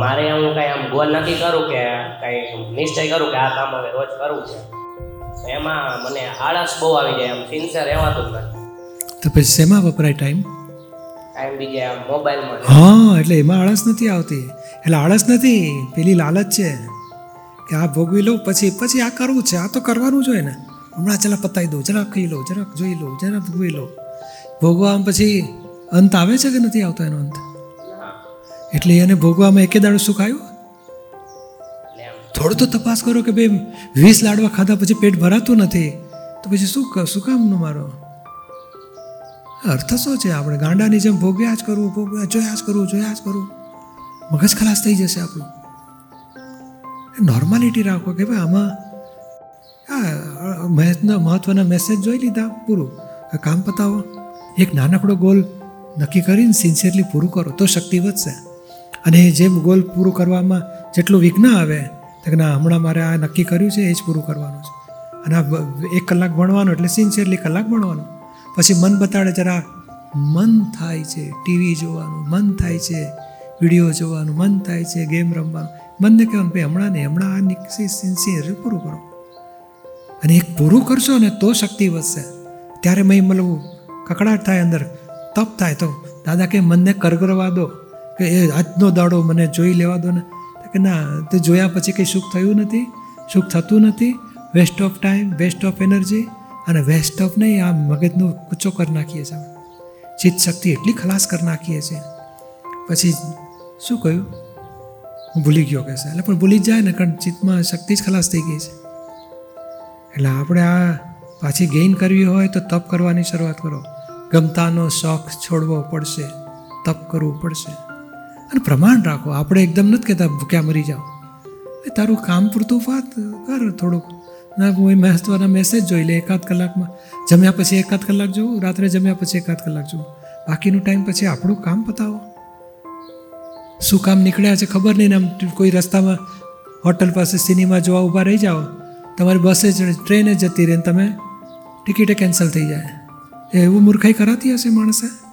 મારે હું કઈ આમ ગોલ નક્કી કરું કે કઈ નિશ્ચય કરું કે આ કામ હવે રોજ કરવું છે. તો એમાં મને આળસ બહુ આવી જાય આમ સિન્સિયર રહેવાતું જ નથી. તો પછી શેમાં વપરાય ટાઈમ ટાઈમ બીજે આમ મોબાઈલમાં. હા એટલે એમાં આળસ નથી આવતી. એટલે આળસ નથી પેલી લાલચ છે કે આ ભોગવી લઉં પછી પછી આ કરવું છે આ તો કરવાનું જ હોય ને. હમણાં ચલા પતાવી દઉં જરાક ખાઈ લઉં જરાક જોઈ લઉં જરા ભોગવી લઉં. ભોગવા પછી અંત આવે છે કે નથી આવતો એનો અંત? એટલે એને ભોગવામાં એકે દાડો સુખ થોડું તો તપાસ કરો કે ભાઈ, વીસ લાડવા ખાધા પછી પેટ ભરાતું નથી, તો પછી શું શું કામનું મારો? અર્થ શું છે? આપણે ગાંડાની જેમ ભોગ્યા જ કરવું, ભોગ્યા, જોયા જ કરવું, જોયા જ કરવું. મગજ ખલાસ થઈ જશે આપણું. નોર્માલિટી રાખો કે ભાઈ, આમાં આ મહત્વના મહત્ત્વના મેસેજ જોઈ લીધા પૂરું. કામ પતાવો. એક નાનકડો ગોલ નક્કી કરીને સિન્સિયરલી પૂરું કરો, તો શક્તિ વધશે. અને જેમ ગોલ પૂરું કરવામાં જેટલું વિઘ્ન આવે, તો કે ના, હમણાં મારે આ નક્કી કર્યું છે, એ જ પૂરું કરવાનું છે. અને આ એક કલાક ભણવાનું એટલે સિન્સિયરલી કલાક ભણવાનું. પછી મન બતાડે જરા, મન થાય છે ટીવી જોવાનું, મન થાય છે વીડિયો જોવાનું, મન થાય છે ગેમ રમવાનું. મનને કહેવાનું, ભાઈ, હમણાં નહીં હમણાં આ નીકળી સિન્સિયર પૂરું કરો. અને એક પૂરું કરશો ને, તો શક્તિ વધશે. ત્યારે મેં મતલબ કકડાટ થાય અંદર, તપ થાય તો, દાદા, કે મનને કરગરવા દો. કે એ આજનો દાડો મને જોઈ લેવા દો ને. કે ના, તે જોયા પછી કંઈ સુખ થયું નથી. સુખ થતું નથી. Waste of time waste of energy અને વેસ્ટ ઓફ નહીં, આ મગજનો કૂચો કરી નાખીએ છીએ. ચિત્ત શક્તિ એટલી ખલાસ કરી નાખીએ છીએ. પછી શું કહ્યું? હું ભૂલી ગયો કે છે. એટલે પણ ભૂલી જ જાય ને, કારણ ચિત્તમાં શક્તિ જ ખલાસ થઈ ગઈ છે. એટલે આપણે આ પાછી ગેઇન કરવી હોય તો તપ કરવાની શરૂઆત કરો. ગમતાનો શોખ છોડવો પડશે. તપ કરવું પડશે. અને પ્રમાણ રાખો. આપણે એકદમ નથી કહેતા, ભૂખ્યા મરી જાઓ. એ તારું કામ પૂરતું વાત કર થોડુંક. ના કોઈ એ મહત્વના મેસેજ જોઈ લે એકાદ કલાકમાં. જમ્યા પછી એકાદ કલાક જોવું રાત્રે જમ્યા પછી એકાદ કલાક જોવું બાકીનું ટાઈમ પછી આપણું કામ પતાવો. શું કામ નીકળ્યા છે ખબર નહીં આમ કોઈ રસ્તામાં હોટલ પાસે સિનેમા જોવા ઊભા રહી જાઓ. તમારી બસે જ ટ્રેને જતી રહે તમે ટિકિટે કેન્સલ થઈ જાય. એવું મૂર્ખાઈ કરાતી હશે માણસે?